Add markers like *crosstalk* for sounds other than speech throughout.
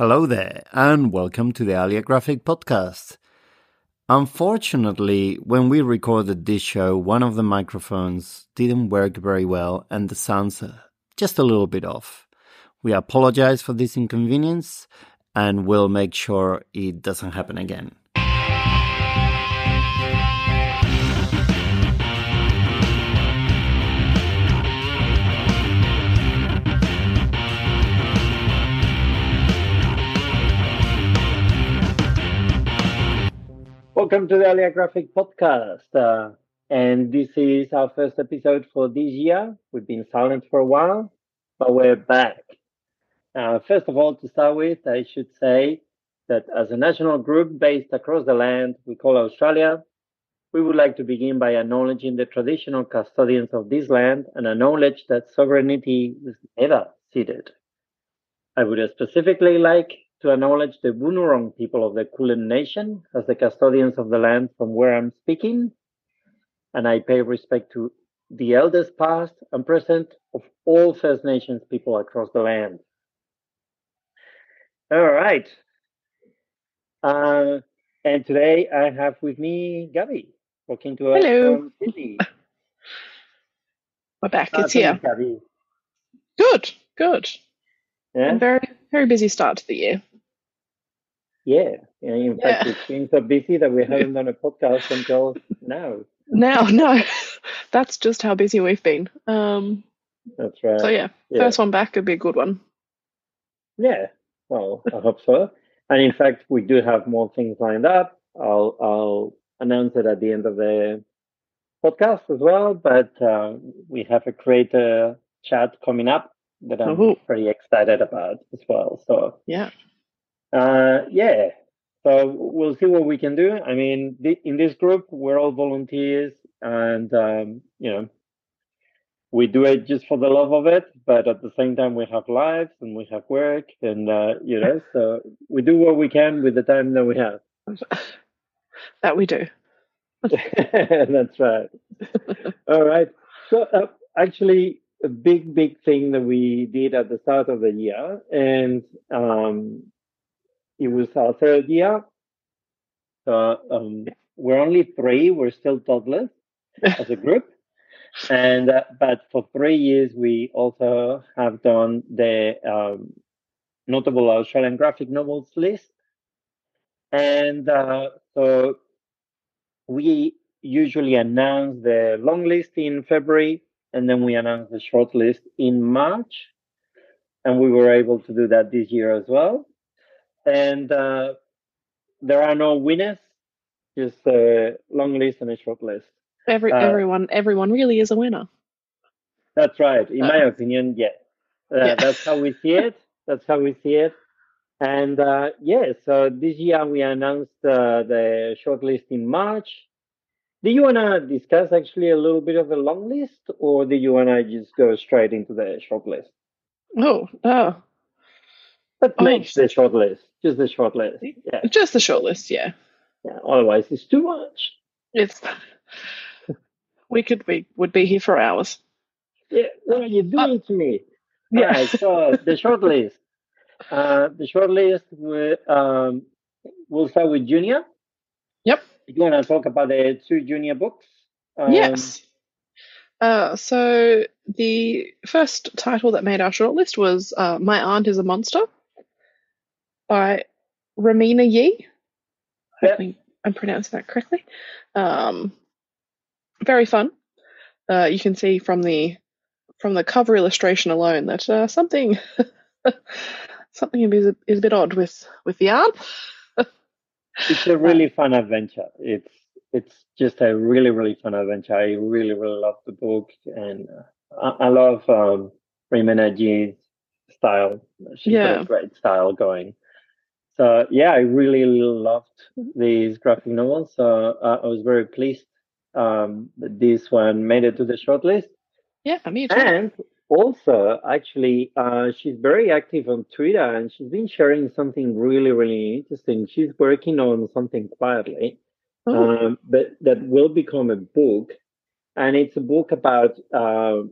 Hello there, and welcome to the ALIA Graphic Podcast. Unfortunately, when we recorded this show, one of the microphones didn't work very well and the sound's just a little bit off. We apologize for this inconvenience and we'll make sure it doesn't happen again. Welcome to the ALIA Graphic Podcast. Uh, and this is our first episode for this year. We've been silent for a while, but we're back. Uh, first of all, to start with, I should say that as a national group based across the land we call Australia, we would like to begin by acknowledging the traditional custodians of this land and acknowledge that sovereignty was never ceded. I would specifically like to acknowledge the Bunurong people of the Kulin Nation as the custodians of the land from where I'm speaking. And I pay respect to the elders past and present of all First Nations people across the land. All right. Uh, and today I have with me Gabby, talking to us Hello. from Sydney. *laughs* We're back. Uh, It's here. Gabby. Good, good. Yeah, And very, very busy start to the year. Yeah. yeah. In fact, Yeah. it's been so busy that we haven't done a podcast until now. Now, no, *laughs* that's just how busy we've been. Um, That's right. so yeah, yeah. first one back could be a good one. Yeah, well, I hope so. And in fact, we do have more things lined up. I'll I'll announce it at the end of the podcast as well. But uh, we have a creator chat coming up that I'm Ooh. pretty excited about as well. So Yeah, uh, yeah, so we'll see what we can do. I mean, th- in this group, we're all volunteers, and um, you know, we do it just for the love of it. But at the same time, we have lives and we have work, and uh, you know, *laughs* so we do what we can with the time that we have. *laughs* that we do. *laughs* That's right. All right. So uh, actually, a big, big thing that we did at the start of the year, and um, it was our third year. So um, we're only three. We're still toddlers as a group, *laughs* and uh, but for three years we also have done the um, notable Australian graphic novels list, and uh, so we usually announce the long list in February and then we announce the short list in March. And we were able to do that this year as well. And uh, there are no winners, just a long list and a short list. Every Uh, everyone everyone really is a winner. That's right. In my Uh, opinion, yes. Uh, Yeah. That's how we see it. *laughs* That's how we see it. And uh, yeah, so this year we announced uh, the short list in March. Do you want to discuss actually a little bit of the long list, or do you want to just go straight into the short list? Oh, oh, Let's Oh. make the short list, just the short list. Yeah, just the short list. Yeah, yeah. Otherwise, it's too much. it's. *laughs* We could we would be here for hours. Yeah, what are you doing to me? Yeah. All right, so *laughs* the short list. Uh, the short list, will, um, we'll start with Junior. Yep. You want to talk about the two Junior books? Um, yes. Uh, so the first title that made our shortlist was uh, "My Aunt Is a Monster" by Reimena Yee. Yep. Hopefully, I'm pronouncing that correctly. Um, very fun. Uh, you can see from the from the cover illustration alone that uh, something *laughs* something is a, is a bit odd with with the art. It's a really fun adventure. It's it's just a really really fun adventure. I really really love the book, and uh, I, I love um, Reimena style. She's got Yeah. a great style going. So yeah, I really loved these graphic novels. So uh, I was very pleased um, that this one made it to the shortlist. Yeah, me too. And also, actually, uh, she's very active on Twitter and she's been sharing something really, really interesting. She's working on something quietly, Oh, um, but that will become a book. And it's a book about uh,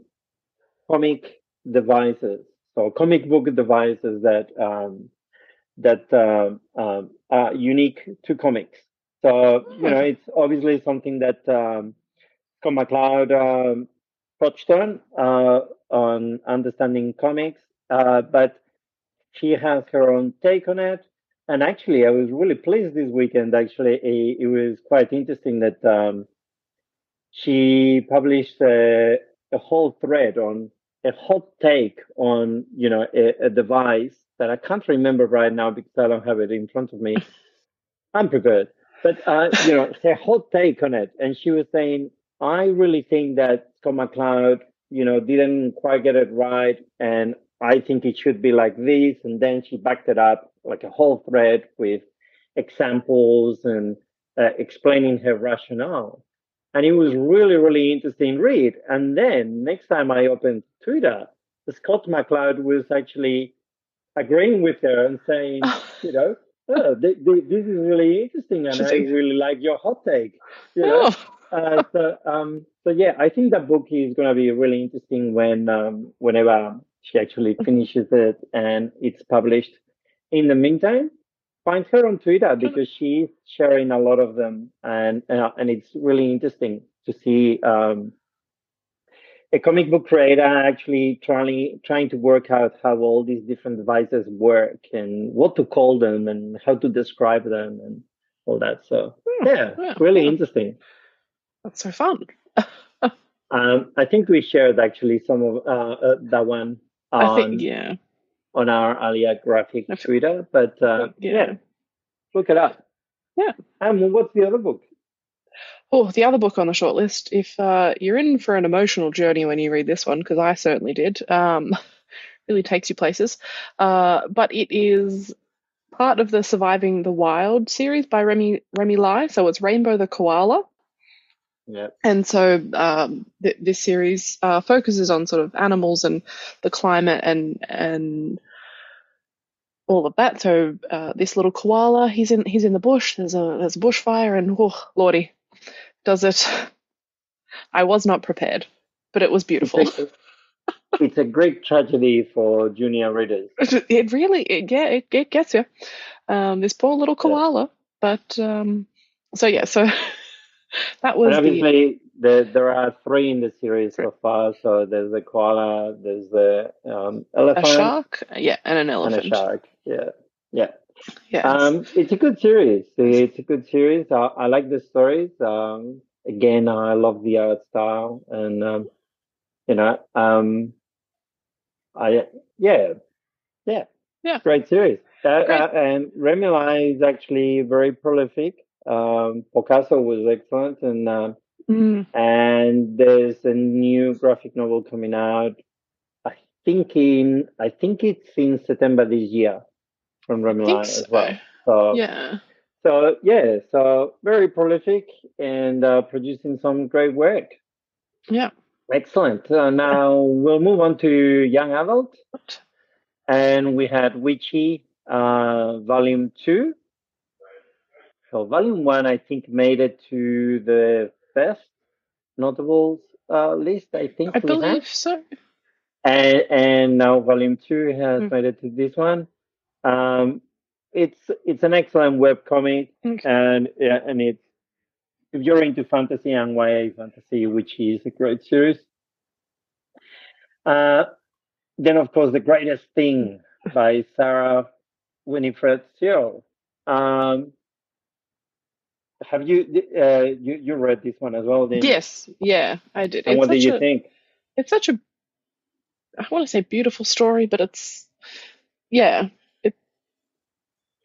comic devices, so comic book devices that um, that uh, um, are unique to comics. So you know, it's obviously something that um, Scott McCloud um, touched on uh, on understanding comics, uh, but she has her own take on it. And actually, I was really pleased this weekend. Actually, it, it was quite interesting that um, she published a, a, whole thread on a hot take on you know a, a, device that I can't remember right now because I don't have it in front of me. *laughs* I'm prepared, but uh, you know, her hot take on it, and she was saying, I really think that Scott McCloud, you know, didn't quite get it right, and I think it should be like this. And then she backed it up like a whole thread with examples and uh, explaining her rationale. And it was really, really interesting read. And then next time I opened Twitter, Scott McCloud was actually agreeing with her and saying, you know, oh, this is really interesting, and I really like your hot take. You know? Oh. Uh, so, um, so yeah, I think that book is going to be really interesting when, um, whenever she actually finishes it and it's published. In the meantime, find her on Twitter because she's sharing a lot of them, and uh, and it's really interesting to see um, a comic book creator actually trying trying to work out how all these different devices work and what to call them and how to describe them and all that. So hmm. yeah, yeah really yeah. interesting. That's so fun. *laughs* um, I think we shared actually some of uh, uh, that one on, I think, yeah. on our ALIA graphic Twitter. But uh, yeah. yeah. look it up. Yeah. And what's the other book? Oh, the other book on the short list. If uh, you're in for an emotional journey when you read this one, because I certainly did, um, *laughs* really takes you places. Uh, but it is part of the Surviving the Wild series by Remy Remy Lai. So it's Rainbow the Koala. Yeah. And so um, th- this series uh, focuses on sort of animals and the climate and and all of that. So uh, this little koala, he's in he's in the bush. There's a there's a bushfire, and oh lordy, does it? I was not prepared, but it was beautiful. It's a, it's a great tragedy for junior readers. *laughs* It really, it, yeah, it, it gets you. Um, this poor little koala, but um, so yeah, so *laughs* that was obviously the... the, there are three in the series so far. So there's the koala, there's the um, elephant, a shark, yeah, and an elephant, and a shark. Yeah, yeah. Yeah, um, it's a good series. It's a good series. I, I like the stories. Um, again, I love the art style, and um, you know, um, I yeah, yeah, yeah, great series. Uh, great. Uh, and Remy is actually very prolific. Um, Picasso was excellent, and uh, mm. and there's a new graphic novel coming out. I think in I think it's in September this year from Remy so. as well. So yeah. So yeah, so very prolific and uh, producing some great work. Yeah. Excellent. Uh, now we'll move on to young adult, and we had Witchy uh, Volume Two. So volume one, I think, made it to the best notables uh, list. I think I believe so. And and now volume two has mm. made it to this one. Um, it's it's an excellent web comic, okay. and yeah, and it's if you're into fantasy and YA fantasy, which is a great series. Uh, then of course the greatest thing by Sarah Winifred Searle. Um, have you uh, you you read this one as well? Yes, yeah, I did. And it's what do you a, think? It's such a I want to say beautiful story, but it's yeah,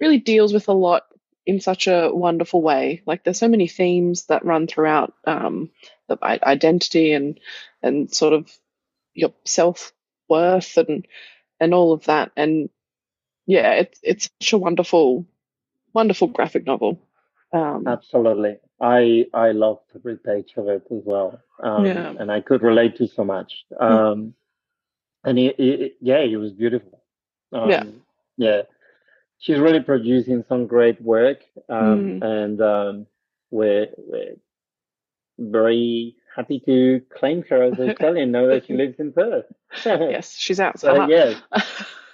really deals with a lot in such a wonderful way. Like there's so many themes that run throughout um, the identity and and sort of your self worth and and all of that. And yeah, it's it's such a wonderful, wonderful graphic novel. Um, Absolutely. I I loved every page of it as well. Um, yeah. And I could relate to so much. Hmm. Um, and it, it, yeah, it was beautiful. Um, yeah. Yeah. She's really producing some great work. Um, mm. And um, we're, we're very happy to claim her as *laughs* Australian now that she lives in Perth. *laughs* yes, she's outside. So, yes. *laughs*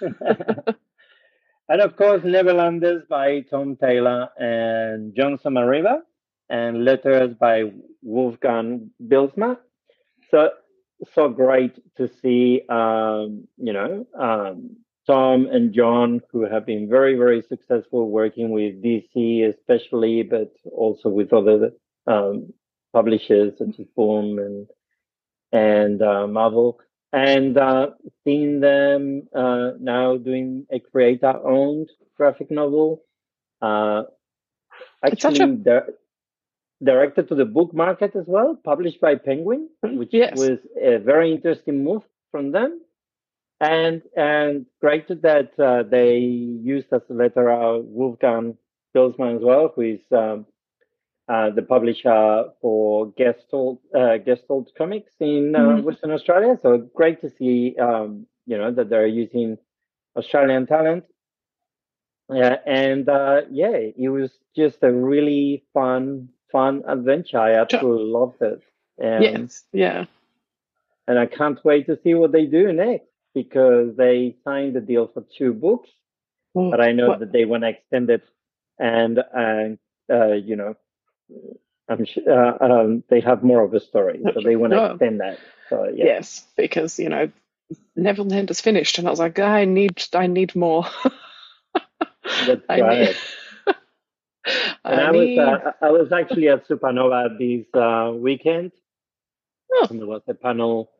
and of course, Neverlanders by Tom Taylor and Jon Sommariva, and letters by Wolfgang Bylsma. So so great to see, um, you know, um, Tom and Jon, who have been very, very successful working with DC, especially, but also with other um, publishers such as Boom and and uh, Marvel, and uh, seeing them uh, now doing a creator-owned graphic novel. Uh, actually, a- directed to the book market as well, published by Penguin, which yes. was a very interesting move from them. And and great that uh, they used as a letter uh, Wolfgang Bylsma as well, who is um, uh, the publisher for Gestalt, uh, Gestalt Comics in uh, mm-hmm. Western Australia. So great to see, um, you know, that they're using Australian talent. Yeah, and uh, yeah, it was just a really fun fun adventure. I absolutely sure. loved it. And, yes, yeah. And I can't wait to see what they do next because they signed the deal for two books, mm. but I know what? that they want to extend it, and and uh, you know, I'm uh, um, they have more of a story, so they want to extend that. So yeah. yes, because you know, Neverland is finished, and I was like, I need, I need more. *laughs* That's I right. *laughs* Need, and I, I was uh, I was actually at Supernova this uh, weekend. Oh. And there was a panel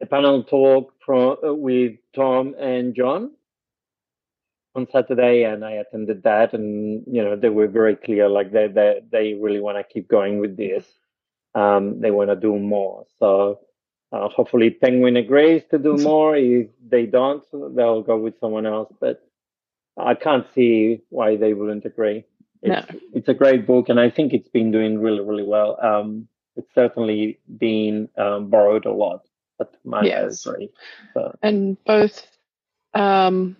a panel talk from uh, with Tom and Jon on Saturday, and I attended that. And you know, they were very clear, like they they they really want to keep going with this. Um, they want to do more. So uh, hopefully, Penguin agrees to do more. If they don't, they'll go with someone else. But I can't see why they wouldn't agree. It's, no. it's a great book, and I think it's been doing really, really well. Um, it's certainly been um, borrowed a lot at my yes. So. And both um,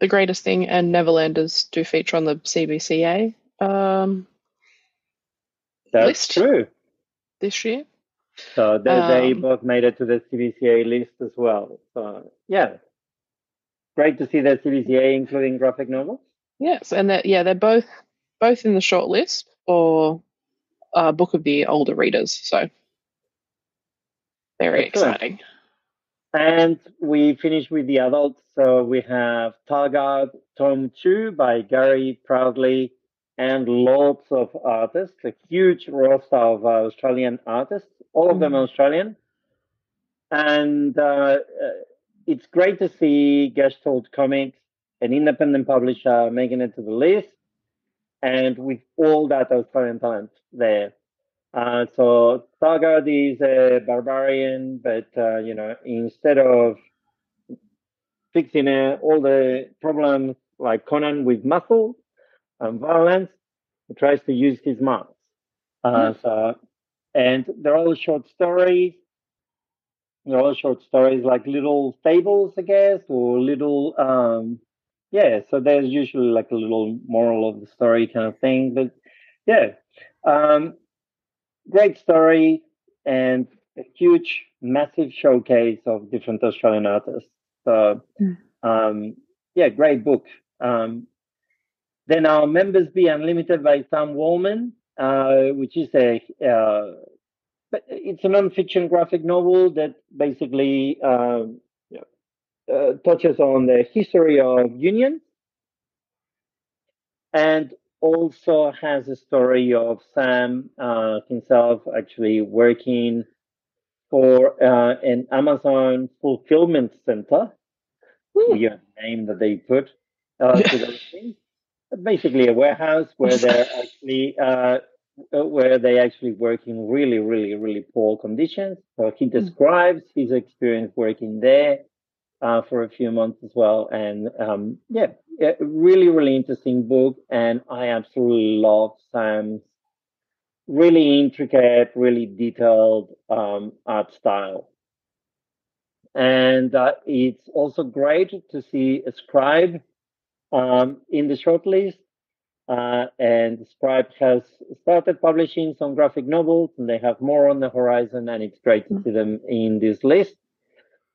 The Greatest Thing and Neverlanders do feature on the CBCA um, That's list true. this year. So they, they um, both made it to the CBCA list as well. So yeah, great to see that CBCA including graphic novels. Yes, and that yeah, they're both both in the short list or uh, book of the older readers. So very Excellent. exciting. And we finish with the adults. So we have Talgard Tom 2 by Gary Proudly and lots of artists, a huge roster of uh, Australian artists, all of mm. them Australian. And uh, uh, it's great to see Gestalt Comics an independent publisher making it to the list, and with all that Australian talent there. Uh, so Talgard is a barbarian, but uh, you know, instead of fixing uh, all the problems like Conan with muscle and violence, he tries to use his marks. Uh, mm. So, and they're all short stories. They're all short stories, like little fables, I guess, or little um, yeah, so there's usually like a little moral of the story kind of thing. But yeah, um, great story and a huge, massive showcase of different Australian artists. So hmm. um, yeah, great book. Um, then our Members Be Unlimited by Sam Wallman, uh, which is a uh, it's a non-fiction graphic novel that basically um, uh, touches on the history of unions and also has a story of Sam uh, himself actually working for uh, an Amazon fulfillment center, the name that they put uh, *laughs* to those things. Basically, a warehouse where they're *laughs* actually uh, uh, where they actually work in really, really, really poor conditions. So he hmm. describes his experience working there uh, for a few months as well. And um, yeah, really, really interesting book. And I absolutely love Sam's really intricate, really detailed um, art style. And uh, it's also great to see a scribe um, in the shortlist. Uh, and Scribe has started publishing some graphic novels, and they have more on the horizon. And it's great to mm. see them in this list.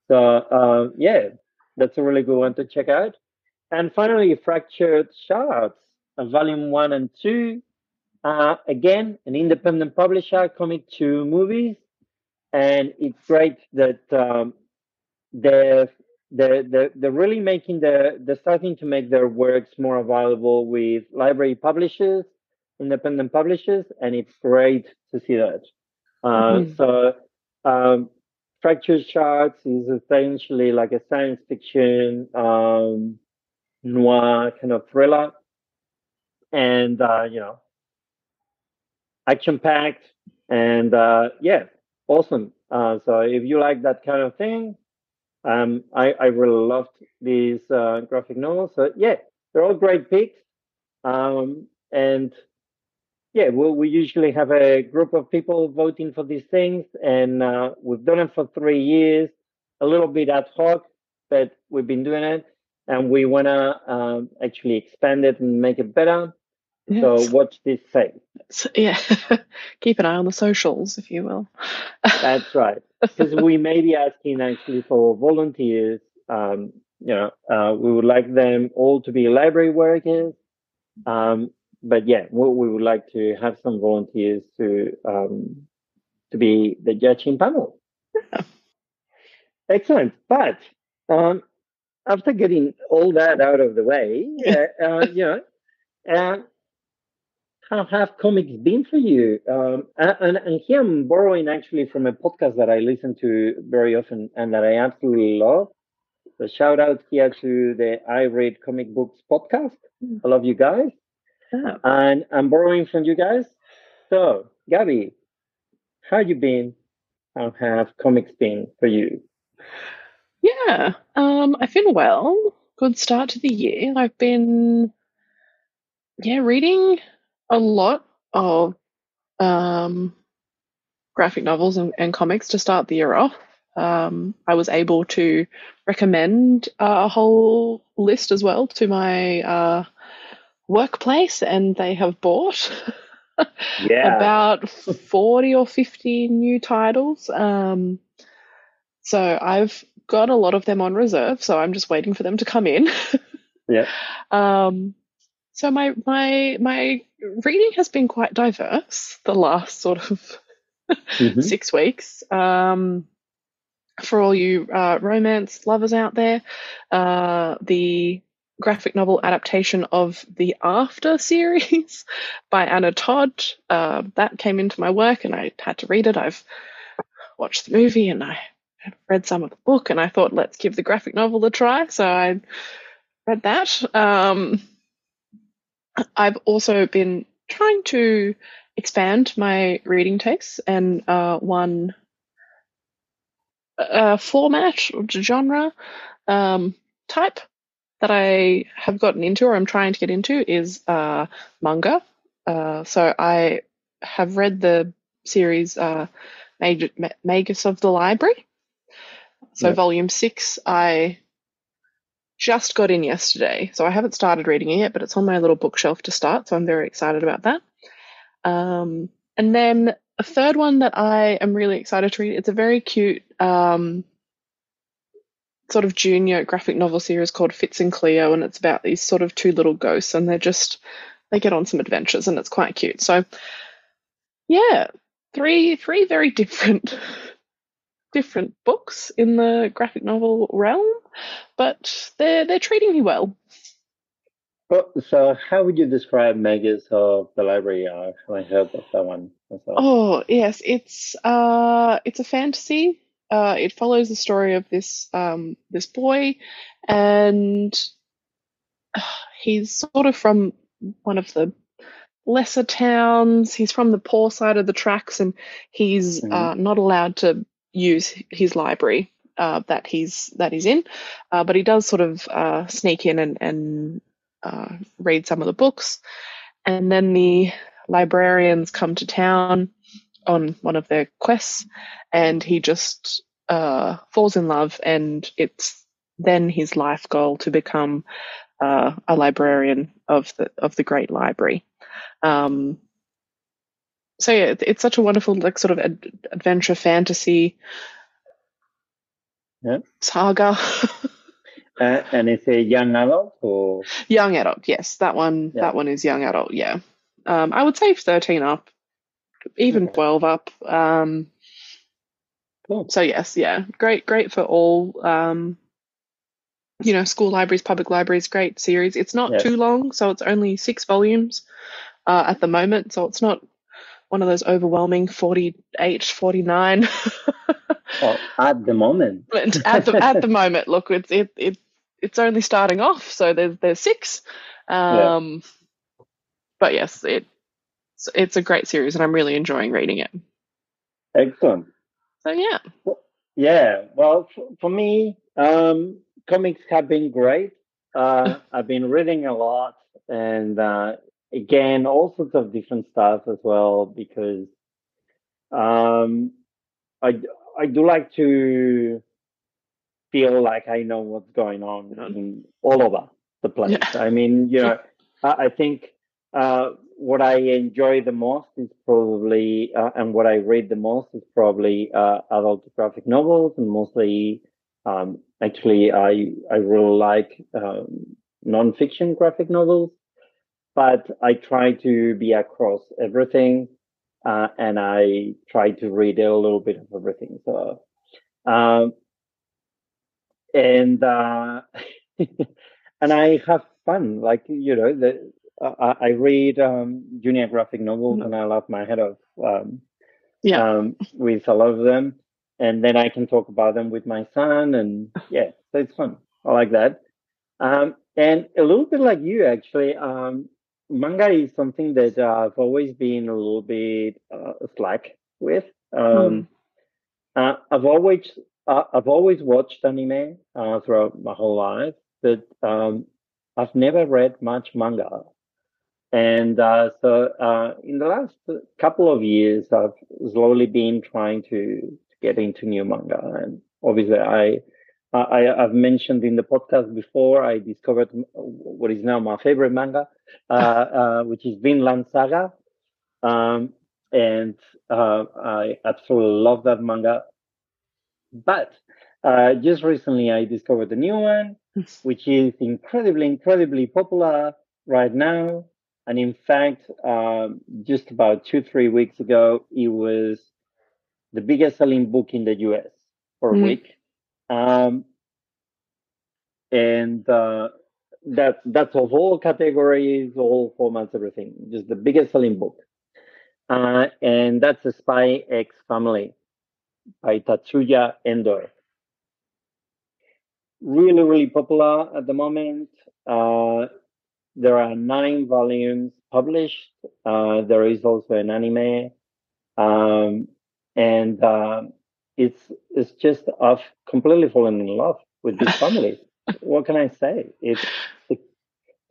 So uh, yeah, that's a really good one to check out. and finally, Fractured Shards, volume one and two. Uh, again, an independent publisher, coming to Movies. And it's great that um, they're, they're, they're, they're really making the, they're starting to make their works more available with library publishers, independent publishers, and it's great to see that. Uh, mm-hmm. So, um, Fractured Shards is essentially like a science fiction, um, noir kind of thriller. And, uh, you know, action packed and, uh, yeah, awesome. Uh, so if you like that kind of thing, um, I, I really loved these, uh, graphic novels. So yeah, they're all great picks. Um, and yeah, we, we usually have a group of people voting for these things, and uh, we've done it for three years, a little bit ad hoc, but we've been doing it, and we want to um, actually expand it and make it better. Yes. So watch this space. So, yeah, *laughs* keep an eye on the socials, if you will. That's *laughs* right, because we may be asking actually for volunteers. Um, you know, uh, we would like them all to be library workers. Um, but yeah, we, we would like to have some volunteers to um, to be the judging panel. Yeah. *laughs* Excellent. But um, after getting all that out of the way, *laughs* uh, uh, you know, uh, how have comics been for you? Um, and, and here I'm borrowing actually from a podcast that I listen to very often and that I absolutely love. So shout out here to the I Read Comic Books podcast. Hmm. I love you guys. And I'm borrowing from you guys. So, Gabby, how you been? How have comics been for you? Yeah, um, I've been well. Good start to the year. I've been, yeah, reading a lot of um, graphic novels and, and comics to start the year off. Um, I was able to recommend a whole list as well to my uh, workplace and they have bought *laughs* yeah. about 40 or 50 new titles. Um, so I've got a lot of them on reserve, so I'm just waiting for them to come in. *laughs* yeah. Um, so my my my reading has been quite diverse the last sort of mm-hmm. *laughs* six weeks. Um, for all you uh, romance lovers out there, uh, the graphic novel adaptation of the After series *laughs* by Anna Todd. Uh, that came into my work and I had to read it. I've watched the movie and I read some of the book and I thought, let's give the graphic novel a try. So I read that. Um, I've also been trying to expand my reading tastes and uh, one uh, format or genre um, type that I have gotten into or I'm trying to get into is uh, manga. Uh, so I have read the series uh, Magus of the Library. So yep. volume six, I just got in yesterday. So I haven't started reading it yet, but it's on my little bookshelf to start. So I'm very excited about that. Um, and then a third one that I am really excited to read. It's a very cute um, sort of junior graphic novel series called Fitz and Cleo, and it's about these sort of two little ghosts, and they're just they get on some adventures, and it's quite cute. So, yeah, three three very different *laughs* different books in the graphic novel realm, but they're they're treating me well. well so, how would you describe Magus of the Library? I haven't heard of that one. Oh yes, it's uh, it's a fantasy uh, it follows the story of this um, this boy, and uh, *sighs* he's sort of from one of the lesser towns. He's from the poor side of the tracks, and he's mm-hmm. uh, not allowed to use his library uh, that he's that he's in, uh, but he does sort of uh, sneak in and, and uh, read some of the books, and then the librarians come to town on one of their quests, and he just uh, falls in love, and it's then his life goal to become uh, a librarian of the of the Great Library. Um, so yeah, it's such a wonderful like sort of ad- adventure fantasy yeah. saga. *laughs* Uh, and it's a young adult or young adult. Yes, that one. Yeah. That one is young adult. Yeah, um, I would say thirteen up, even okay. twelve up. Um, cool. So yes, yeah, great, great for all. Um, you know, school libraries, public libraries, great series. It's not yes. too long, so it's only six volumes uh, at the moment. So it's not one of those overwhelming 48, 49. *laughs* well, at the moment. at the at the moment, look, it's it, it it's only starting off, so there's there's six. Um, yeah. But yes, it it's a great series, and I'm really enjoying reading it. Excellent. So yeah. Yeah. Well, for, for me, um, comics have been great. Uh, *laughs* I've been reading a lot, and uh, again, all sorts of different stuff as well because um, I I do like to feel like I know what's going on in all over the place. Yeah. I mean, you know, *laughs* I, I think uh, what I enjoy the most is probably, uh, and what I read the most is probably uh, adult graphic novels, and mostly, um, actually, I I really like um, nonfiction graphic novels but I try to be across everything, uh, and I try to read a little bit of everything. So, um, and uh, *laughs* and I have fun. Like you know, the, uh, I read um, junior graphic novels, mm-hmm. and I laugh my head off. Um, yeah, um, with a lot of them, and then I can talk about them with my son, and *laughs* yeah, so it's fun. I like that. Um, and a little bit like you, actually. Um, manga is something that uh, I've always been a little bit uh, slack with. Um, mm. uh, I've always uh, I've always watched anime uh, throughout my whole life, but um, I've never read much manga. And uh, so in the last couple of years, I've slowly been trying to, to get into new manga. And obviously, I I, have mentioned in the podcast before, I discovered what is now my favorite manga, uh, *laughs* uh, which is Vinland Saga. Um, and uh, I absolutely love that manga. But uh, just recently, I discovered a new one, *laughs* which is incredibly, incredibly popular right now. And in fact, um, just about two, three weeks ago, it was the biggest selling book in the US for a mm. week. Um, and uh, that that's of all categories, all formats, everything. Just the biggest selling book, uh, and that's the Spy X Family by Tatsuya Endo. Really, really popular at the moment. Uh, there are nine volumes published. Uh, there is also an anime, um, and uh, it's it's just I've completely fallen in love with this family. *laughs* what can I say? It's the,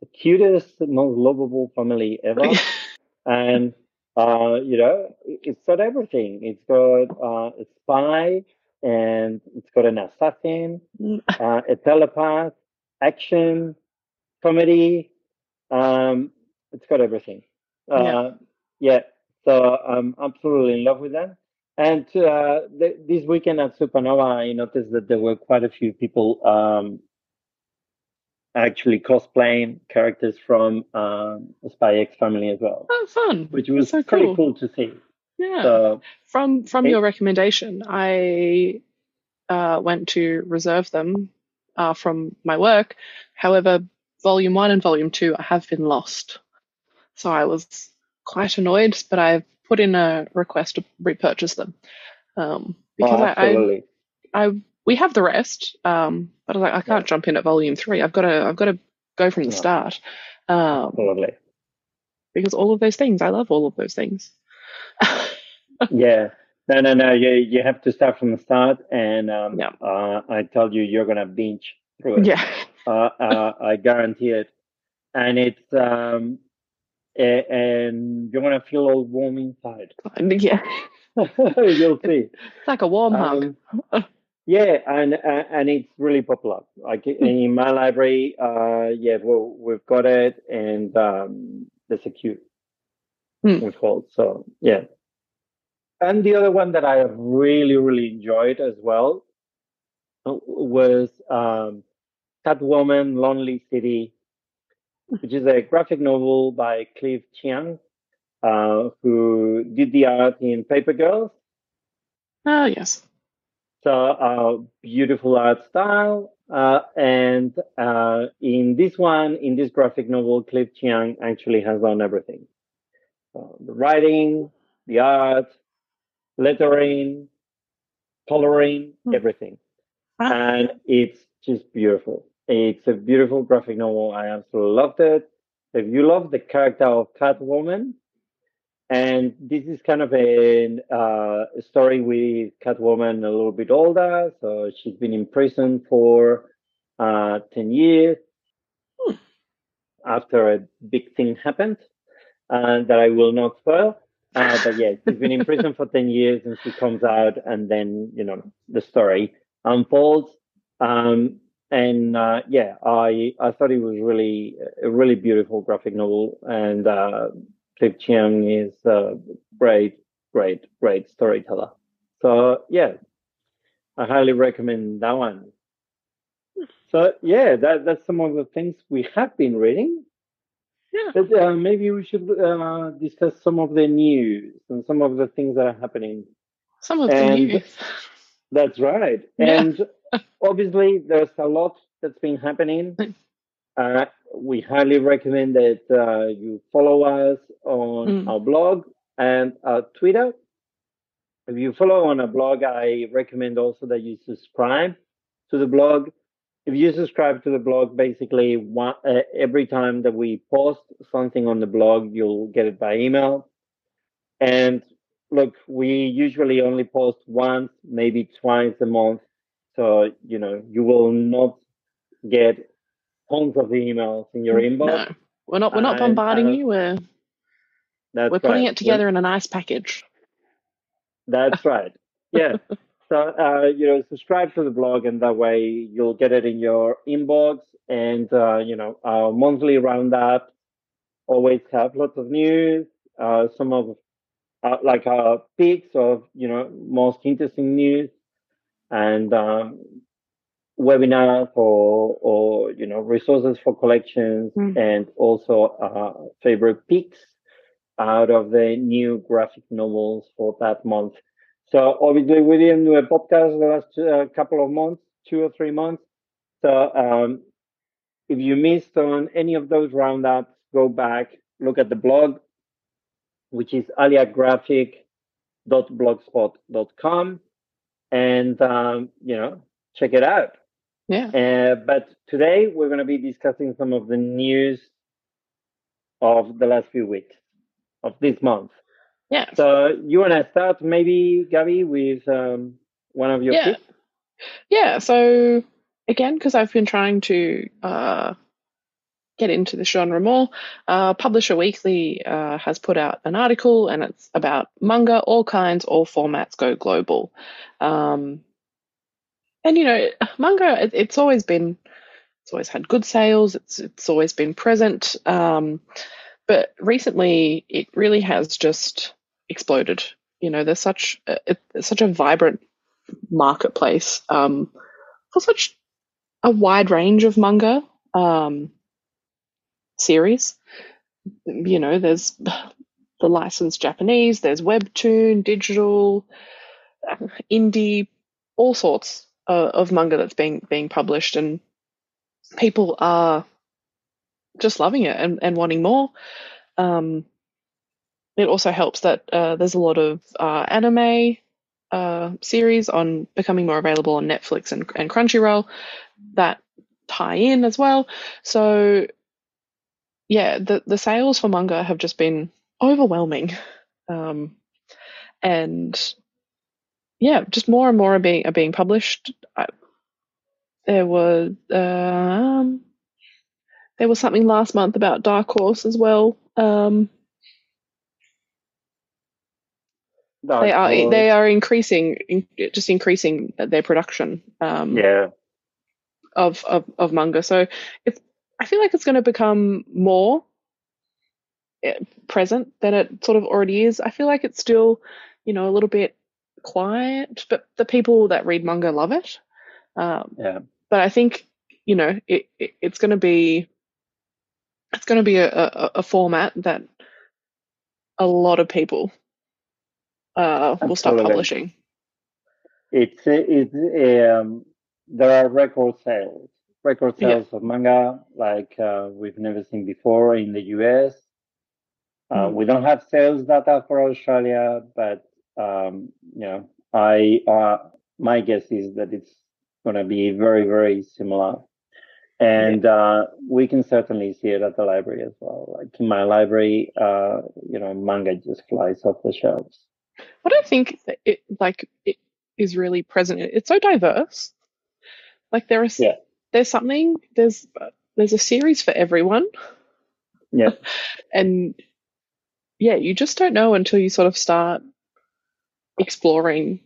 the cutest, most lovable family ever, *laughs* and uh, you know, it's got everything. It's got uh, a spy, and it's got an assassin, mm. uh, a telepath, action, comedy. Um, it's got everything. Uh, yeah. yeah. So I'm absolutely in love with them. And uh, th- this weekend at Supernova, I noticed that there were quite a few people um, actually cosplaying characters from um, Spy X Family as well. Oh, fun! Which was so pretty cool. cool. to see. Yeah. So, from from it, your recommendation, I uh, went to reserve them uh, from my work. However, Volume One and Volume Two I have been lost, so I was quite annoyed. But I've put in a request to repurchase them um, because oh, I, I I we have the rest, um, but I like, I can't yeah. jump in at volume three. I've got to, I've got to go from the yeah. start. Um, Lovely. Because all of those things, I love all of those things. *laughs* yeah. No, no, no. You you have to start from the start, and um, yeah. uh, I told you you're gonna binge through it. Yeah. *laughs* uh, uh, I guarantee it. And it's um, a, and you're gonna feel all warm inside. *laughs* Yeah. *laughs* You'll see. It's like a warm hug. Um, yeah, and and it's really popular. Like hmm. in my library, uh, yeah, well, we've got it, and um, there's a queue. Mm. Called so yeah. And the other one that I have really really enjoyed as well uh, was um, Catwoman Lonely City, which is a graphic novel by Cliff Chiang, uh, who did the art in Paper Girls. Oh, yes. So, uh, beautiful art style. Uh, and uh, in this one, in this graphic novel, Cliff Chiang actually has done everything uh, the writing, the art, lettering, coloring, mm. everything. And it's just beautiful. It's a beautiful graphic novel. I absolutely loved it. If you love the character of Catwoman, and this is kind of a, uh, story with Catwoman a little bit older. So she's been in prison for uh, 10 years hmm. after a big thing happened uh, that I will not spoil. Uh, but yeah, she's been in prison for 10 years and she comes out and then, you know, the story unfolds. Um, and uh, yeah, I I thought it was really a really beautiful graphic novel, and uh, Cliff Chiang is a great, great, great storyteller. So yeah, I highly recommend that one. So yeah, that that's some of the things we have been reading. Yeah. But uh, maybe we should uh, discuss some of the news and some of the things that are happening. Some of and the news. That's right. Yeah. And obviously, there's a lot that's been happening. *laughs* Uh, we highly recommend that uh, you follow us on mm. our blog and our Twitter. If you follow on a blog, I recommend also that you subscribe to the blog. If you subscribe to the blog, basically one, uh, every time that we post something on the blog, you'll get it by email. And look, we usually only post once, maybe twice a month. So, you know, you will not get tons of emails in your inbox. No, we're not. We're not bombarding you. We're we're putting right. it together we're, in a nice package. That's *laughs* right. Yeah. so uh, you know, subscribe to the blog, and that way you'll get it in your inbox. And uh, you know, our monthly roundup always have lots of news. Uh, some of uh, like our picks of you know most interesting news, and um, webinars or, or you know resources for collections mm. and also uh, favorite picks out of the new graphic novels for that month. So obviously we didn't do a podcast the last uh, couple of months, two or three months. So um, if you missed on any of those roundups, go back, look at the blog, which is aliagraphic.blogspot.com, and um, you know check it out. Yeah. Uh, but today we're going to be discussing some of the news of the last few weeks of this month. Yeah. So you want to start maybe, Gabby, with um, one of your yeah. picks? Yeah. So again, because I've been trying to uh, get into the genre more, uh, Publisher Weekly uh, has put out an article, and it's about manga, all kinds, all formats go global. Um, and you know, manga it, it's always been it's always had good sales. It's it's always been present. Um, but recently, it really has just exploded. You know, there's such a, it's such a vibrant marketplace um, for such a wide range of manga um, series. You know, there's the licensed Japanese, there's webtoon, digital, indie, all sorts uh, of manga that's being being published, and people are just loving it and, and wanting more. Um, it also helps that uh, there's a lot of uh, anime uh, series on becoming more available on Netflix and, and Crunchyroll that tie in as well. So yeah, the the sales for manga have just been overwhelming, um, and yeah, just more and more are being are being published. I, there was um, there was something last month about Dark Horse as well. Um, Dark they are Horse. they are increasing, in, just increasing their production. Um, yeah. Of, of of manga, so it's I feel like it's going to become more eh, present than it sort of already is. I feel like it's still, you know, a little bit quiet, but the people that read manga love it. Um, yeah. But I think you know, it, it it's going to be it's going to be a, a, a, format that a lot of people uh, will start publishing. It's it's um, there are record sales, record sales yeah. of manga like uh, we've never seen before in the US. Uh, mm. We don't have sales data for Australia, but um, you know, I uh, my guess is that it's going to be very very similar and uh, we can certainly see it at the library as well. Like in my library, uh, you know, manga just flies off the shelves. What I think it like it is really present. It's so diverse. Like there is, yeah. There's something there's there's a series for everyone. Yeah, *laughs* and yeah, you just don't know until you sort of start exploring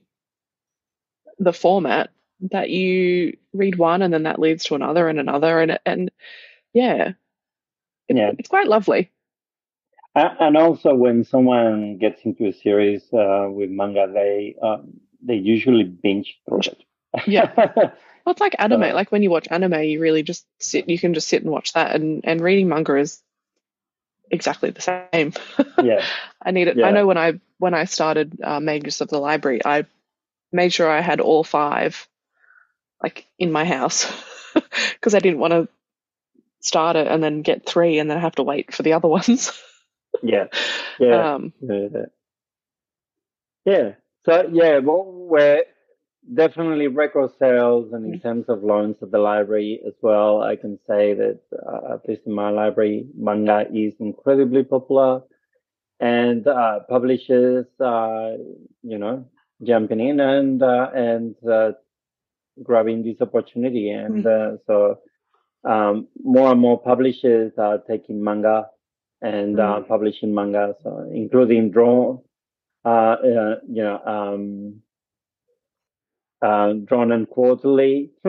the format that you read one and then that leads to another and another and and yeah, it, yeah, it's quite lovely. And also, when someone gets into a series uh, with manga, they um, they usually binge through it. yeah, *laughs* well, it's like anime. Uh, like when you watch anime, you really just sit. You can just sit and watch that. And and reading manga is exactly the same. *laughs* yeah, I need it. Yeah. I know when I when I started uh, Magus of the Library, I made sure I had all five like in my house *laughs* because I didn't want to start it and then get three and then have to wait for the other *laughs* ones. yeah. Yeah. Um, yeah. Yeah. So yeah, well, we're definitely record sales, and in mm-hmm. terms of loans at the library as well, I can say that uh, at least in my library, manga is incredibly popular, and uh, publishers, uh, you know, jumping in and uh, and uh, grabbing this opportunity. And mm-hmm. uh, so um, more and more publishers are taking manga and mm-hmm. uh, publishing manga, so including uh, uh, you know, um, uh, Drawn and Quarterly, *laughs*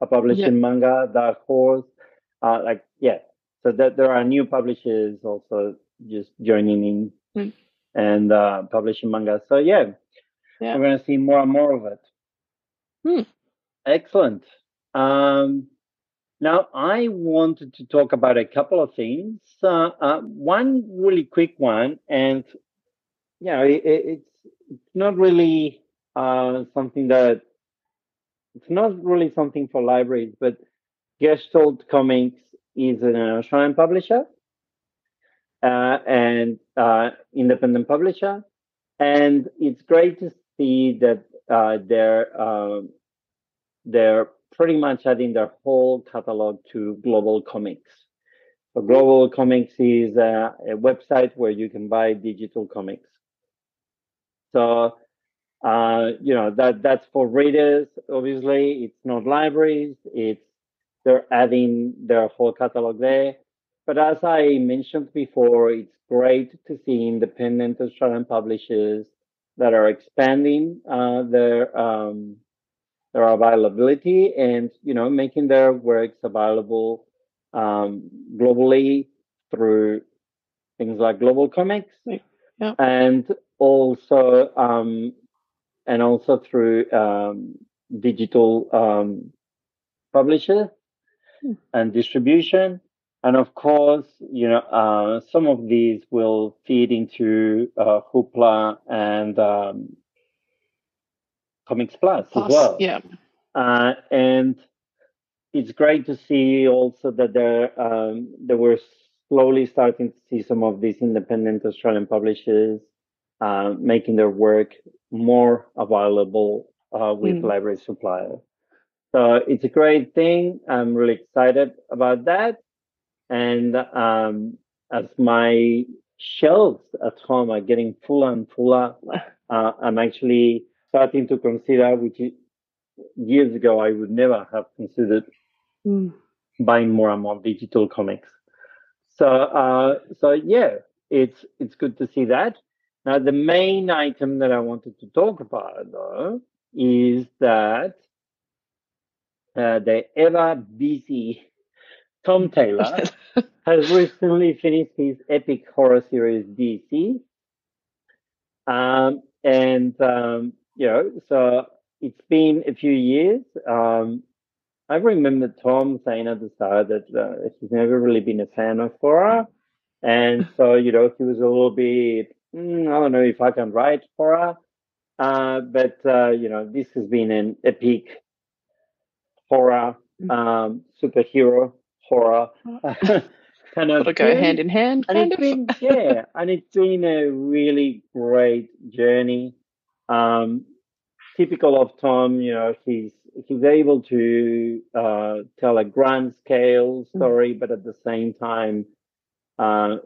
a publishing yeah. manga, Dark Horse, uh, like yeah. So that there are new publishers also just joining in mm. and uh, publishing manga. So yeah, yeah. we're going to see more and more of it. Hmm. Excellent. Um, now, I wanted to talk about a couple of things. Uh, uh, one really quick one, and you know, it, it's not really uh, something that it's not really something for libraries, but Gestalt Comics is an Australian publisher uh, and uh, independent publisher, and it's great to see that uh, they're um, they're pretty much adding their whole catalog to GlobalComix. So GlobalComix is a, a website where you can buy digital comics. So uh, you know that that's for readers. Obviously, it's not libraries. It's they're adding their whole catalog there. But as I mentioned before, it's great to see independent Australian publishers that are expanding uh, their um, their availability and you know making their works available um, globally through things like GlobalComix yeah. and also um, and also through um, digital um, publisher hmm. and distribution and of course you know uh, some of these will feed into uh, hoopla and um, Comics Plus, Plus as well. Yeah. Uh, and it's great to see also that there um, that we're slowly starting to see some of these independent Australian publishers uh, making their work more available uh, with mm. library suppliers. So it's a great thing. I'm really excited about that. And um, as my shelves at home are getting fuller and fuller, *laughs* uh, I'm actually starting to consider, which years ago I would never have considered mm. buying more and more digital comics. So, uh, so yeah, it's it's good to see that. Now, the main item that I wanted to talk about, though, is that uh, the ever busy Tom Taylor *laughs* has recently finished his epic horror series DC. Um, and um, you know, so it's been a few years. Um, I remember Tom saying at the start that uh, he's never really been a fan of horror. And so, you know, he was a little bit, mm, I don't know if I can write horror. Uh, but, uh, you know, this has been an epic horror, Mm. um, superhero horror kind of Gotta go thing. hand in hand, And kind it's of. been, *laughs* yeah, and it's been a really great journey. Um, typical of Tom, you know, he's he's able to uh, tell a grand scale story, but at the same time, uh,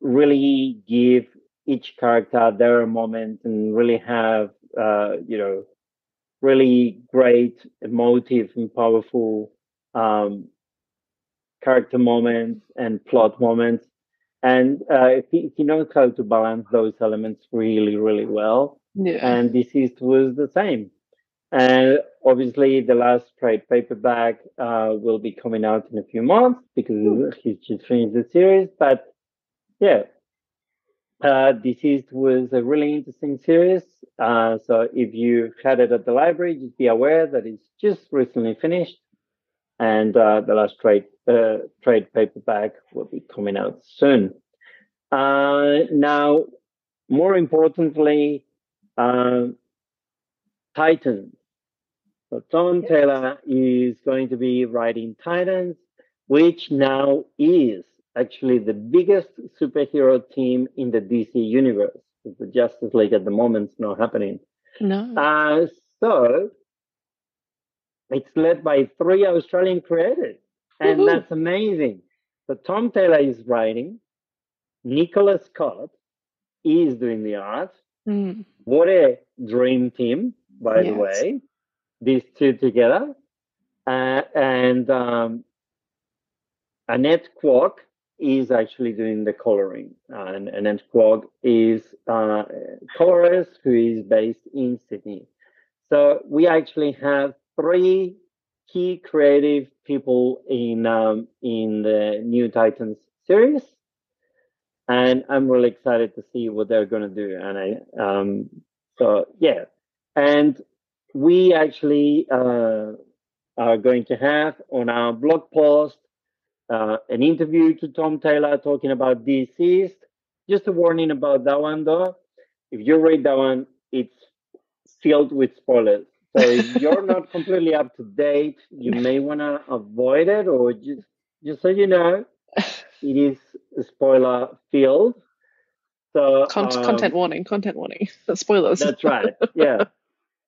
really give each character their moment and really have, uh, you know, really great, emotive, and powerful um, character moments and plot moments. And uh, he, he knows how to balance those elements really, really well Yeah. and DCeased was the same. And obviously, the last trade paperback uh, will be coming out in a few months because he's just finished the series. But yeah, uh, DCeased was a really interesting series. Uh, so if you had it at the library, just be aware that it's just recently finished, and uh, the last trade uh, trade paperback will be coming out soon. Uh, now, more importantly, um, Titans. So Tom Taylor is going to be writing Titans, which now is actually the biggest superhero team in the DC universe. The Justice League at the moment is not happening. no. Uh, so it's led by three Australian creators, and that's amazing. So Tom Taylor is writing, Nicola Scott is doing the art, Mm. what a dream team, by the Yes. way. These two together. Uh, and um, Annette Kwok is actually doing the coloring. And Annette Kwok is uh, colorist who is based in Sydney. So we actually have three key creative people in um, in the New Titans series and I'm really excited to see what they're going to do. And I, um, so yeah, and we actually uh, are going to have on our blog post uh, an interview to Tom Taylor talking about DCeased. Just a warning about that one, though. If you read that one, it's filled with spoilers. So if *laughs* you're not completely up to date, you may want to avoid it, or just just so you know, it is spoiler filled. So Con- um, content warning. Content warning. *laughs* Spoilers. That's right. Yeah.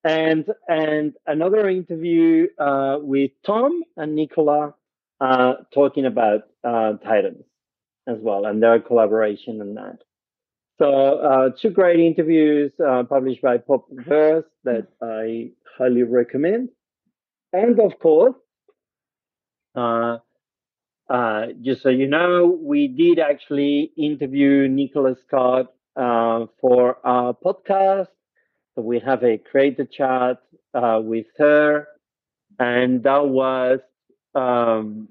and and another interview uh, with Tom and Nicola uh, talking about uh, Titans as well and their collaboration and that. So uh, two great interviews uh, published by Popverse that I highly recommend. And of course, uh, uh, just so you know, we did actually interview Nicola Scott uh, for our podcast. So we have a creator chat uh, with her, and that was um,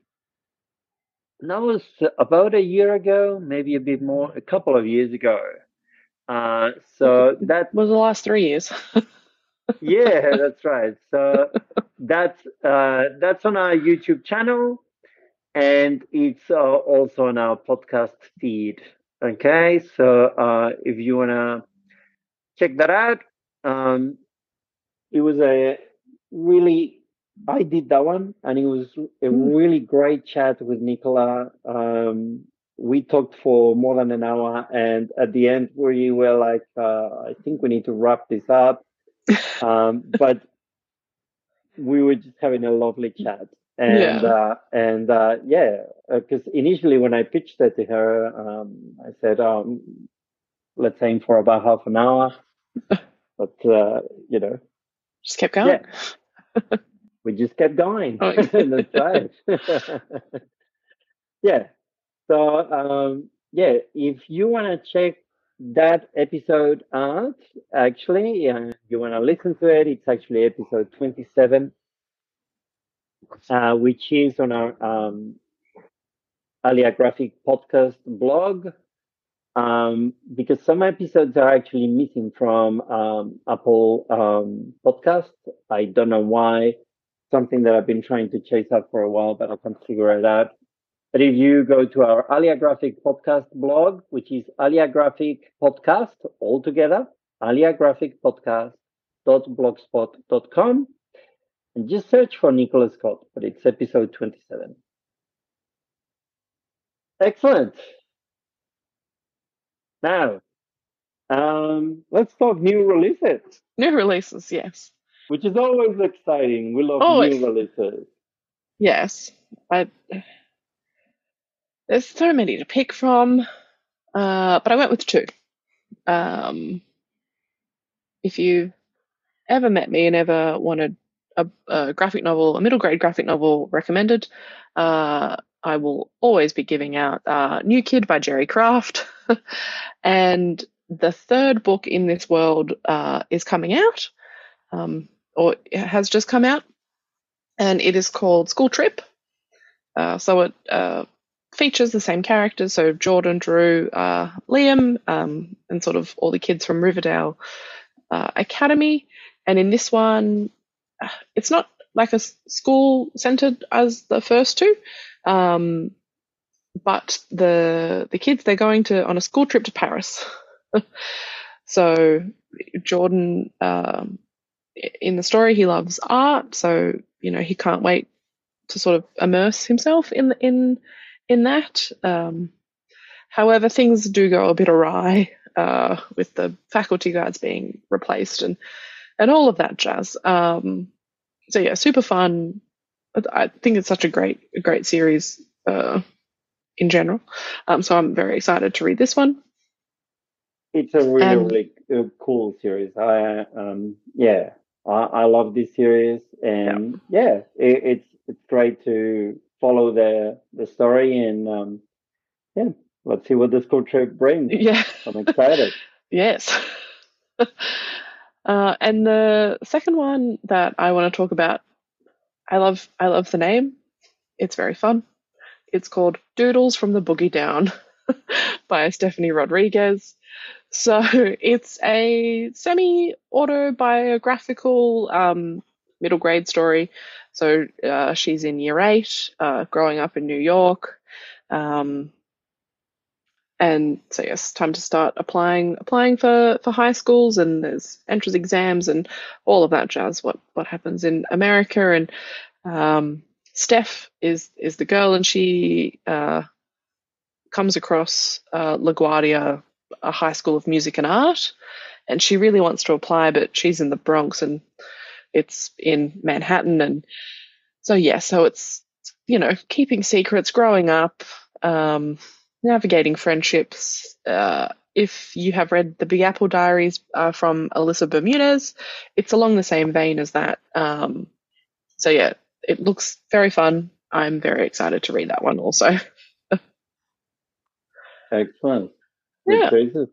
that was about a year ago, maybe a bit more, a couple of years ago. Uh, so that was the last three years. *laughs* yeah, that's right. So that's uh, that's on our YouTube channel, and it's uh, also on our podcast feed. Okay, so uh, if you wanna check that out, um, it was a really I did that one, and it was a really great chat with Nicola. Um, we talked for more than an hour, and at the end, we were like, uh, I think we need to wrap this up. *laughs* Um, but we were just having a lovely chat, and Yeah. uh, and uh, yeah, because initially when I pitched it to her, um, I said, um, let's aim for about half an hour, *laughs* but uh, you know, Just kept going. yeah, *laughs* we just kept going. Oh, *laughs* That's *laughs* right. *laughs* yeah. So um, yeah, if you want to check that episode out, actually, uh, you want to listen to it, it's actually episode 27, uh, which is on our um, ALIA Graphic podcast blog. Um, because some episodes are actually missing from um, Apple um, Podcast. I don't know why. Something that I've been trying to chase up for a while, but I can't figure it out. But if you go to our ALIA Graphic podcast blog, which is ALIA Graphic Podcast altogether, Alia Graphic Podcast.blogspot.com, and just search for Nicola Scott, but it's episode 27. Excellent. Now, um, let's talk new releases. New releases, yes. Which is always exciting. We love Always. new releases. Yes. I there's so many to pick from. Uh, but I went with two. Um, if you ever met me and ever wanted a, a graphic novel, a middle grade graphic novel recommended, uh, I will always be giving out uh, New Kid by Jerry Craft. *laughs* and the third book in this world uh, is coming out, um, or has just come out, and it is called School Trip. Uh, so it uh, features the same characters, so Jordan, Drew, uh, Liam, um, and sort of all the kids from Riverdale uh, Academy. And in this one, uh, it's not like a school centered as the first two, um, but the the kids they're going to on a school trip to Paris. *laughs* so Jordan, um, in the story, he loves art, so you know he can't wait to sort of immerse himself in in in that. Um, however, things do go a bit awry uh, with the faculty guards being replaced and and all of that jazz. Um, so yeah, super fun. I think it's such a great a great series uh, in general. Um, so I'm very excited to read this one. It's a really, And- really uh, cool series. I, um, yeah, I, I love this series, and yeah, it, it's it's great to follow the the story, and um, yeah, let's see what the school trip brings. *laughs* Yeah. I'm excited. *laughs* Yes. *laughs* uh, and the second one that I want to talk about, I love I love the name. It's very fun. It's called Doodles from the Boogie Down by Stephanie Rodriguez. So *laughs* it's a semi autobiographical um, middle grade story. So uh, she's in year eight, uh, growing up in New York. Um, and so yes, time to start applying applying for for high schools and there's entrance exams and all of that jazz. What what happens in America and um, Steph is is the girl and she uh, comes across uh, LaGuardia, a high school of music and art, and she really wants to apply, but she's in the Bronx and it's in Manhattan and so yeah, so it's you know keeping secrets, growing up. Um, navigating friendships. Uh, if you have read the Big Apple Diaries uh, from Alyssa Bermudez, it's along the same vein as that. Um, so yeah, it looks very fun. I'm very excited to read that one also. *laughs* Excellent. Good Yeah. choices.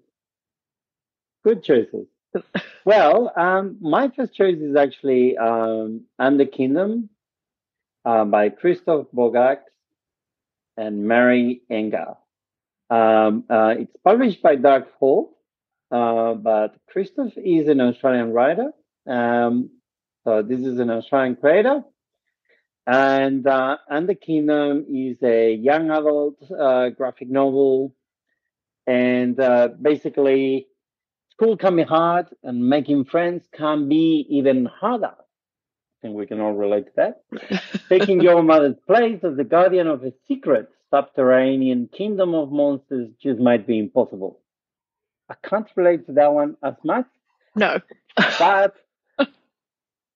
Good choices. *laughs* well, um, my first choice is actually um, And the Kingdom uh, by Christoph Bogax and Mary Enga. Um, uh, it's published by Dark Horse, uh, but Christoph is an Australian writer. Um, so this is an Australian creator. And uh, And the Kingdom is a young adult uh, graphic novel. And uh, basically, school can be hard, and making friends can be even harder. I think we can all relate to that. *laughs* Taking your mother's place as the guardian of a secret subterranean kingdom of monsters just might be impossible. I can't relate to that one as much, No. but *laughs*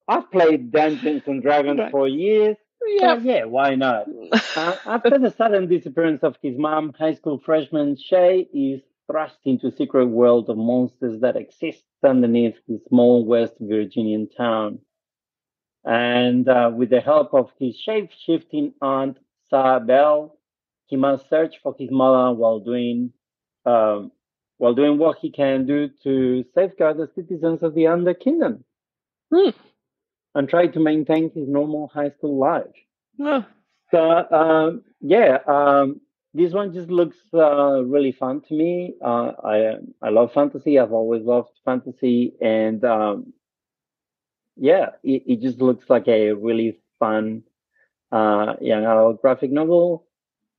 I've played Dungeons and Dragons Right. for years. So yeah. yeah, why not? Uh, *laughs* after the sudden disappearance of his mom, high school freshman Shay is thrust into a secret world of monsters that exists underneath his small West Virginian town. And uh, with the help of his shape-shifting aunt, Sarah Bell, he must search for his mother while doing um, while doing what he can do to safeguard the citizens of the Under Kingdom Hmm. And try to maintain his normal high school life. Oh, So um, yeah, um, this one just looks uh, really fun to me. Uh, I I love fantasy. I've always loved fantasy, and um, yeah, it, it just looks like a really fun uh, young adult graphic novel,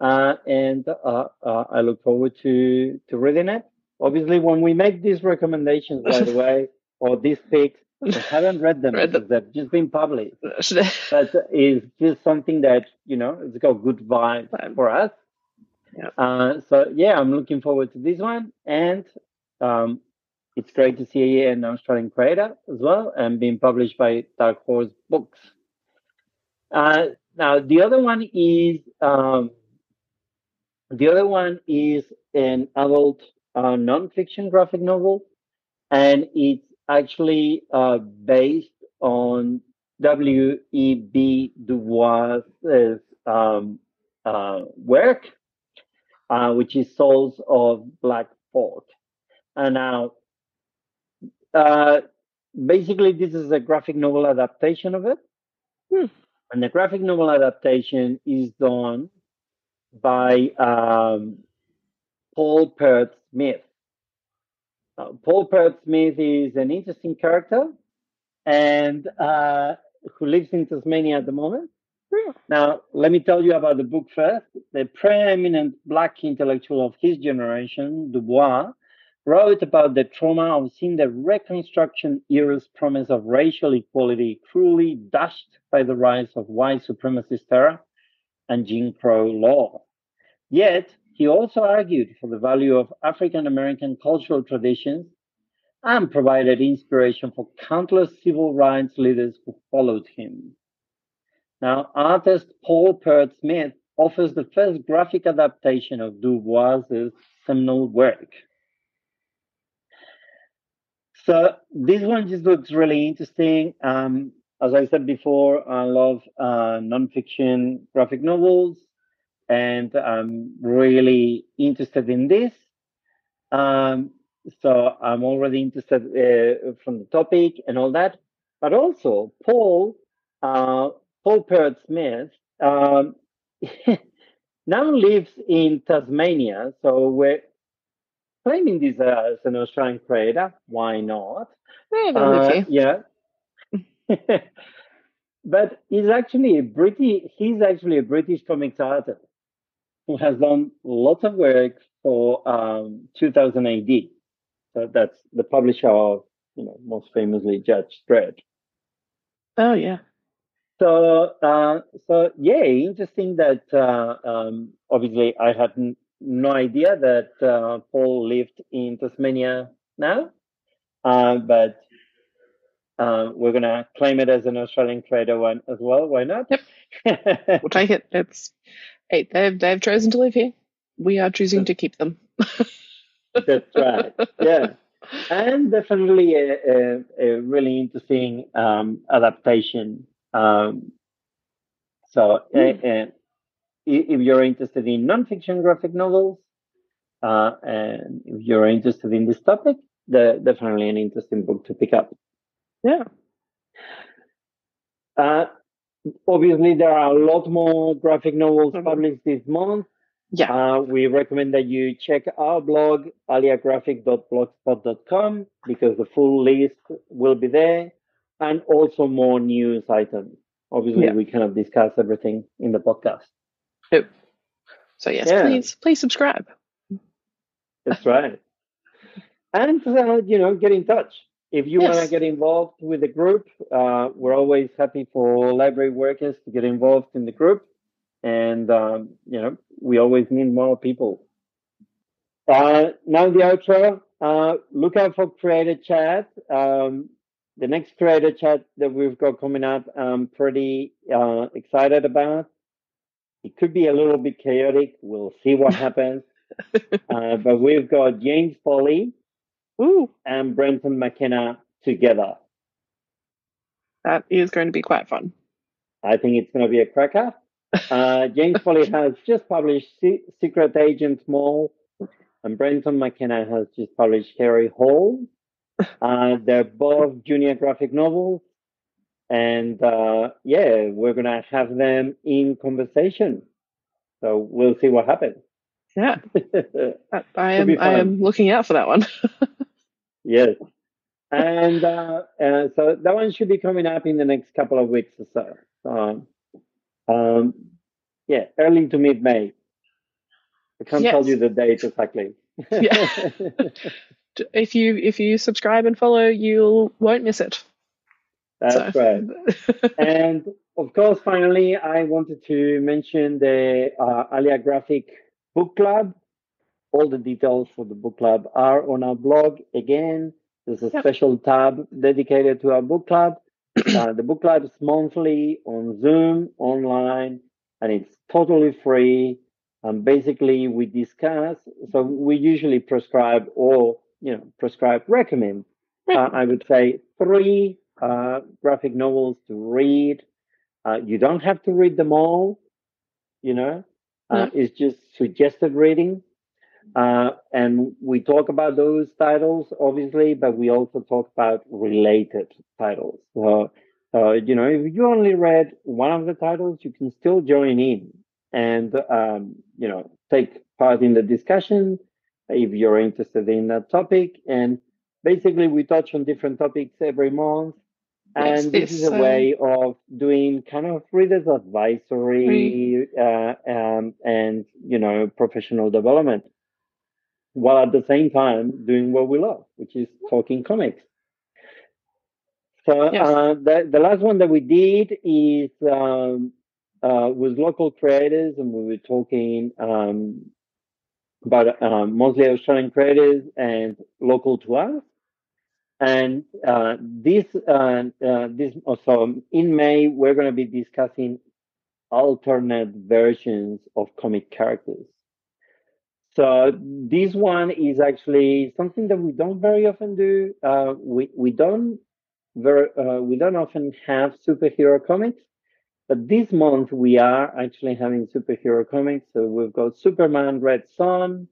uh, and uh, uh, I look forward to to reading it. Obviously, when we make these recommendations, by the *laughs* way, or these picks, I haven't read them *laughs* Read because they've just been published. *laughs* But it's just something that you know it's got good vibe Vibe. for us. Yep. Uh, so yeah, I'm looking forward to this one, and um, it's great to see an Australian creator as well, and being published by Dark Horse Books. Uh, now the other one is um, the other one is an adult uh, non-fiction graphic novel, and it's actually uh, based on W. E. B. Du Bois's um, uh, work, uh, which is Souls of Black Folk. And now, uh, basically, this is a graphic novel adaptation of it. Hmm. And the graphic novel adaptation is done by um, Paul Perth Smith. Uh, Paul Peart-Smith is an interesting character and uh, who lives in Tasmania at the moment. Hmm. Now, let me tell you about the book first. The preeminent black intellectual of his generation, Du Bois, wrote about the trauma of seeing the Reconstruction era's promise of racial equality cruelly dashed by the rise of white supremacist terror and Jim Crow law. Yet, he also argued for the value of African American cultural traditions and provided inspiration for countless civil rights leaders who followed him. Now, artist Paul Peart-Smith offers the first graphic adaptation of Du Bois's seminal work. So this one just looks really interesting. Um, as I said before, I love uh, nonfiction graphic novels, and I'm really interested in this. Um, so I'm already interested uh, from the topic and all that. But also, Paul, uh, Paul Peart-Smith, um, *laughs* now lives in Tasmania. So we're claiming this as an Australian creator. Why not? Uh, yeah. *laughs* but he's actually a British, he's actually a British comics artist who has done lots of work for um, 2000 AD. So that's the publisher of, you know, most famously Judge Dredd. Oh yeah. So, uh, so yeah, interesting that uh, um, obviously I had n- no idea that uh, Paul lived in Tasmania now, uh, but uh, we're gonna claim it as an Australian creator one as well. Why not? Yep. *laughs* We'll take it. It's hey, they've they've chosen to live here. We are choosing to keep them. *laughs* That's right. Yeah. and definitely a, a, a really interesting um, adaptation. Um, so, uh, uh, i- if you're interested in nonfiction graphic novels, uh, and if you're interested in this topic, the, definitely an interesting book to pick up. Yeah. Uh, obviously, there are a lot more graphic novels Mhm. published this month. Yeah. Uh, we recommend that you check our blog, aliagraphic.blogspot.com, because the full list will be there, and also more news items. Obviously, Yeah. we cannot discuss everything in the podcast. So yes, Yeah. please please subscribe. That's right. And, uh, you know, get in touch. If you want to get involved with the group, uh, we're always happy for library workers to get involved in the group. And, um, you know, we always need more people. Uh, now the outro, uh, look out for Creator Chat. Um, the next Creator Chat that we've got coming up, I'm pretty uh, excited about. It could be a little bit chaotic. We'll see what happens. *laughs* uh, but we've got James Foley Ooh, and Brenton McKenna together. that is going to be quite fun. I think it's going to be a cracker. *laughs* Uh, James Foley has just published Se- Secret Agent Mole, and Brenton McKenna has just published Harry Hall. *laughs* Uh, they're both junior graphic novels. And uh, yeah, we're going to have them in conversation. So we'll see what happens. Yeah, *laughs* I, I Should be am I am looking out for that one. Yes. *laughs* and uh, uh, so that one should be coming up in the next couple of weeks or so. Um, um, yeah, early to mid May. I can't yes. tell you the date exactly. *laughs* yeah. *laughs* if you if you subscribe and follow, you won't miss it. That's so. right. and of course, finally, I wanted to mention the uh, ALIA Graphic Book Club. All the details for the book club are on our blog. Again, there's a yep. special tab dedicated to our book club. *clears throat* Uh, the book club is monthly on Zoom, online, and it's totally free. And basically, we discuss. So we usually prescribe or you know prescribe recommend. Uh, I would say three uh, graphic novels to read. Uh, you don't have to read them all. You know, uh, it's just suggested reading. Uh, and we talk about those titles, obviously, but we also talk about related titles. So, uh, you know, if you only read one of the titles, you can still join in and, um, you know, take part in the discussion if you're interested in that topic. And basically, we touch on different topics every month. And this is a way of doing kind of readers advisory uh, um, and, you know, professional development while at the same time doing what we love, which is talking comics. So yes. uh, the, the last one that we did is um, uh, was local creators, and we were talking um, about um, mostly Australian creators and local to us. And uh, this uh, uh, this also in May we're going to be discussing alternate versions of comic characters. So this one is actually something that we don't very often do. Uh, we we don't very uh, we don't often have superhero comics, but this month we are actually having superhero comics. So we've got Superman Red Son,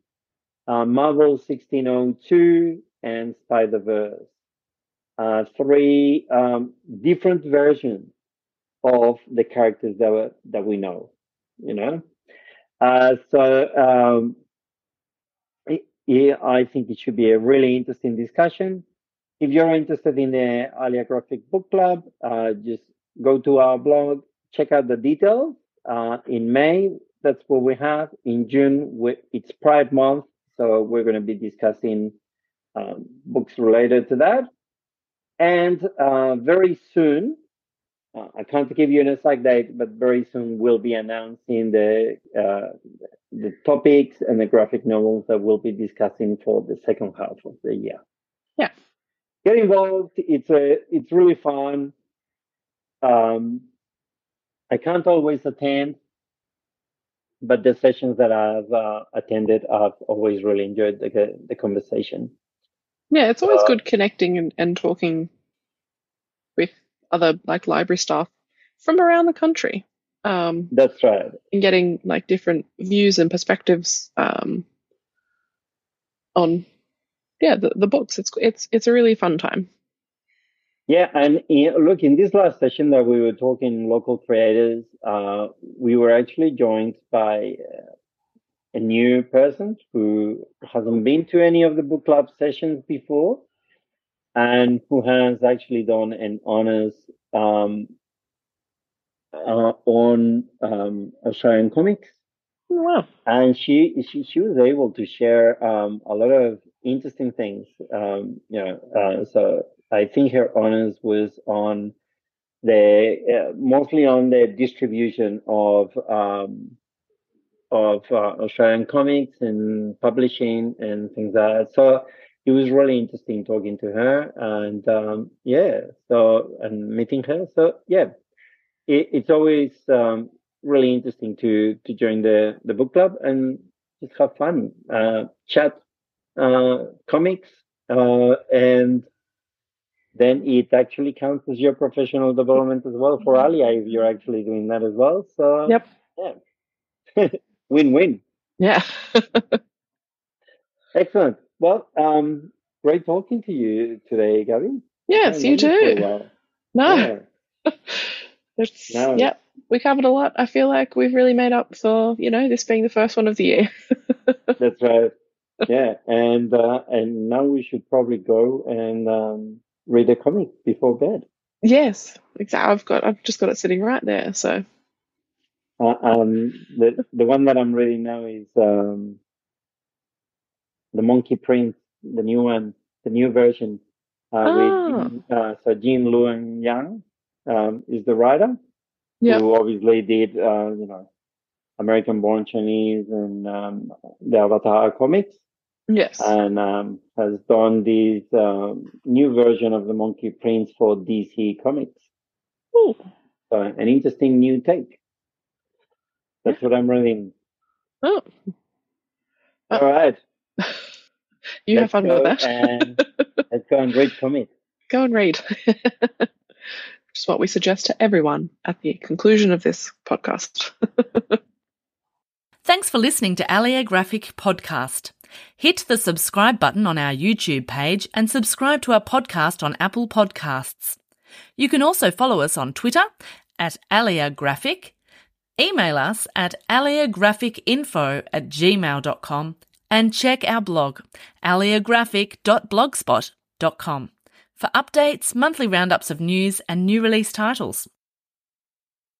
uh, Marvel 1602, and Spider Verse. Uh, three um, different versions of the characters that that we know. You know, uh, so. Um, yeah, I think it should be a really interesting discussion. If you're interested in the ALIA Graphic Book Club, uh, just go to our blog, check out the details. Uh, in May, that's what we have. In June, we, it's Pride Month, so we're going to be discussing um, books related to that. And uh, very soon, uh, I can't give you an exact date, but very soon we'll be announcing the uh, the topics and the graphic novels that we'll be discussing for the second half of the year. Yeah, get involved. It's a it's really fun. Um, I can't always attend, but the sessions that I've uh, attended, I've always really enjoyed the the conversation. Yeah, it's always uh, good connecting and, and talking with other like library staff from around the country. Um, That's right. And getting like different views and perspectives um, on yeah the, the books. It's it's it's a really fun time. Yeah, and look, in this last session that we were talking local creators, uh, we were actually joined by uh, a new person who hasn't been to any of the book club sessions before and who has actually done an honors um, uh, on um, Australian comics. Oh, wow! And she she she was able to share um, a lot of interesting things. Um, you know, uh, so I think her honors was on the uh, mostly on the distribution of um, of uh, Australian comics and publishing and things like that. So it was really interesting talking to her and um, yeah, so and meeting her. So yeah, it, it's always um, really interesting to to join the the book club and just have fun, uh, chat uh, comics, uh, and then it actually counts as your professional development as well for ALIA if you're actually doing that as well. So yep, yeah, *laughs* win win. Yeah. *laughs* Excellent. Well, um, great talking to you today, Gabby. Yes, you too. No. Yeah. *laughs* no. Yeah, we covered a lot. I feel like we've really made up for, you know, this being the first one of the year. *laughs* That's right. Yeah, and uh, and now we should probably go and um, read a comic before bed. Yes, exactly. I've got I've just got it sitting right there. So Uh, um, the the one that I'm reading now is um, the Monkey Prince, the new one, the new version. Uh, Ah. with Gene, uh, so Gene Luen Yang um, is the writer yeah, who obviously did uh, you know American Born Chinese and um, the Avatar comics, yes, and um, has done this um, new version of the Monkey Prince for DC Comics. Ooh, So an interesting new take. That's what I'm reading. oh, Uh, All right. *laughs* you have let's fun with that. And let's go and read comics. *laughs* Go and read. *laughs* Which is what we suggest to everyone at the conclusion of this podcast. *laughs* Thanks for listening to ALIA Graphic Podcast. Hit the subscribe button on our YouTube page and subscribe to our podcast on Apple Podcasts. You can also follow us on Twitter at ALIA Graphic, email us at aliagraphicinfo at gmail.com, and check our blog, aliagraphic.blogspot.com, for updates, monthly roundups of news, and new release titles.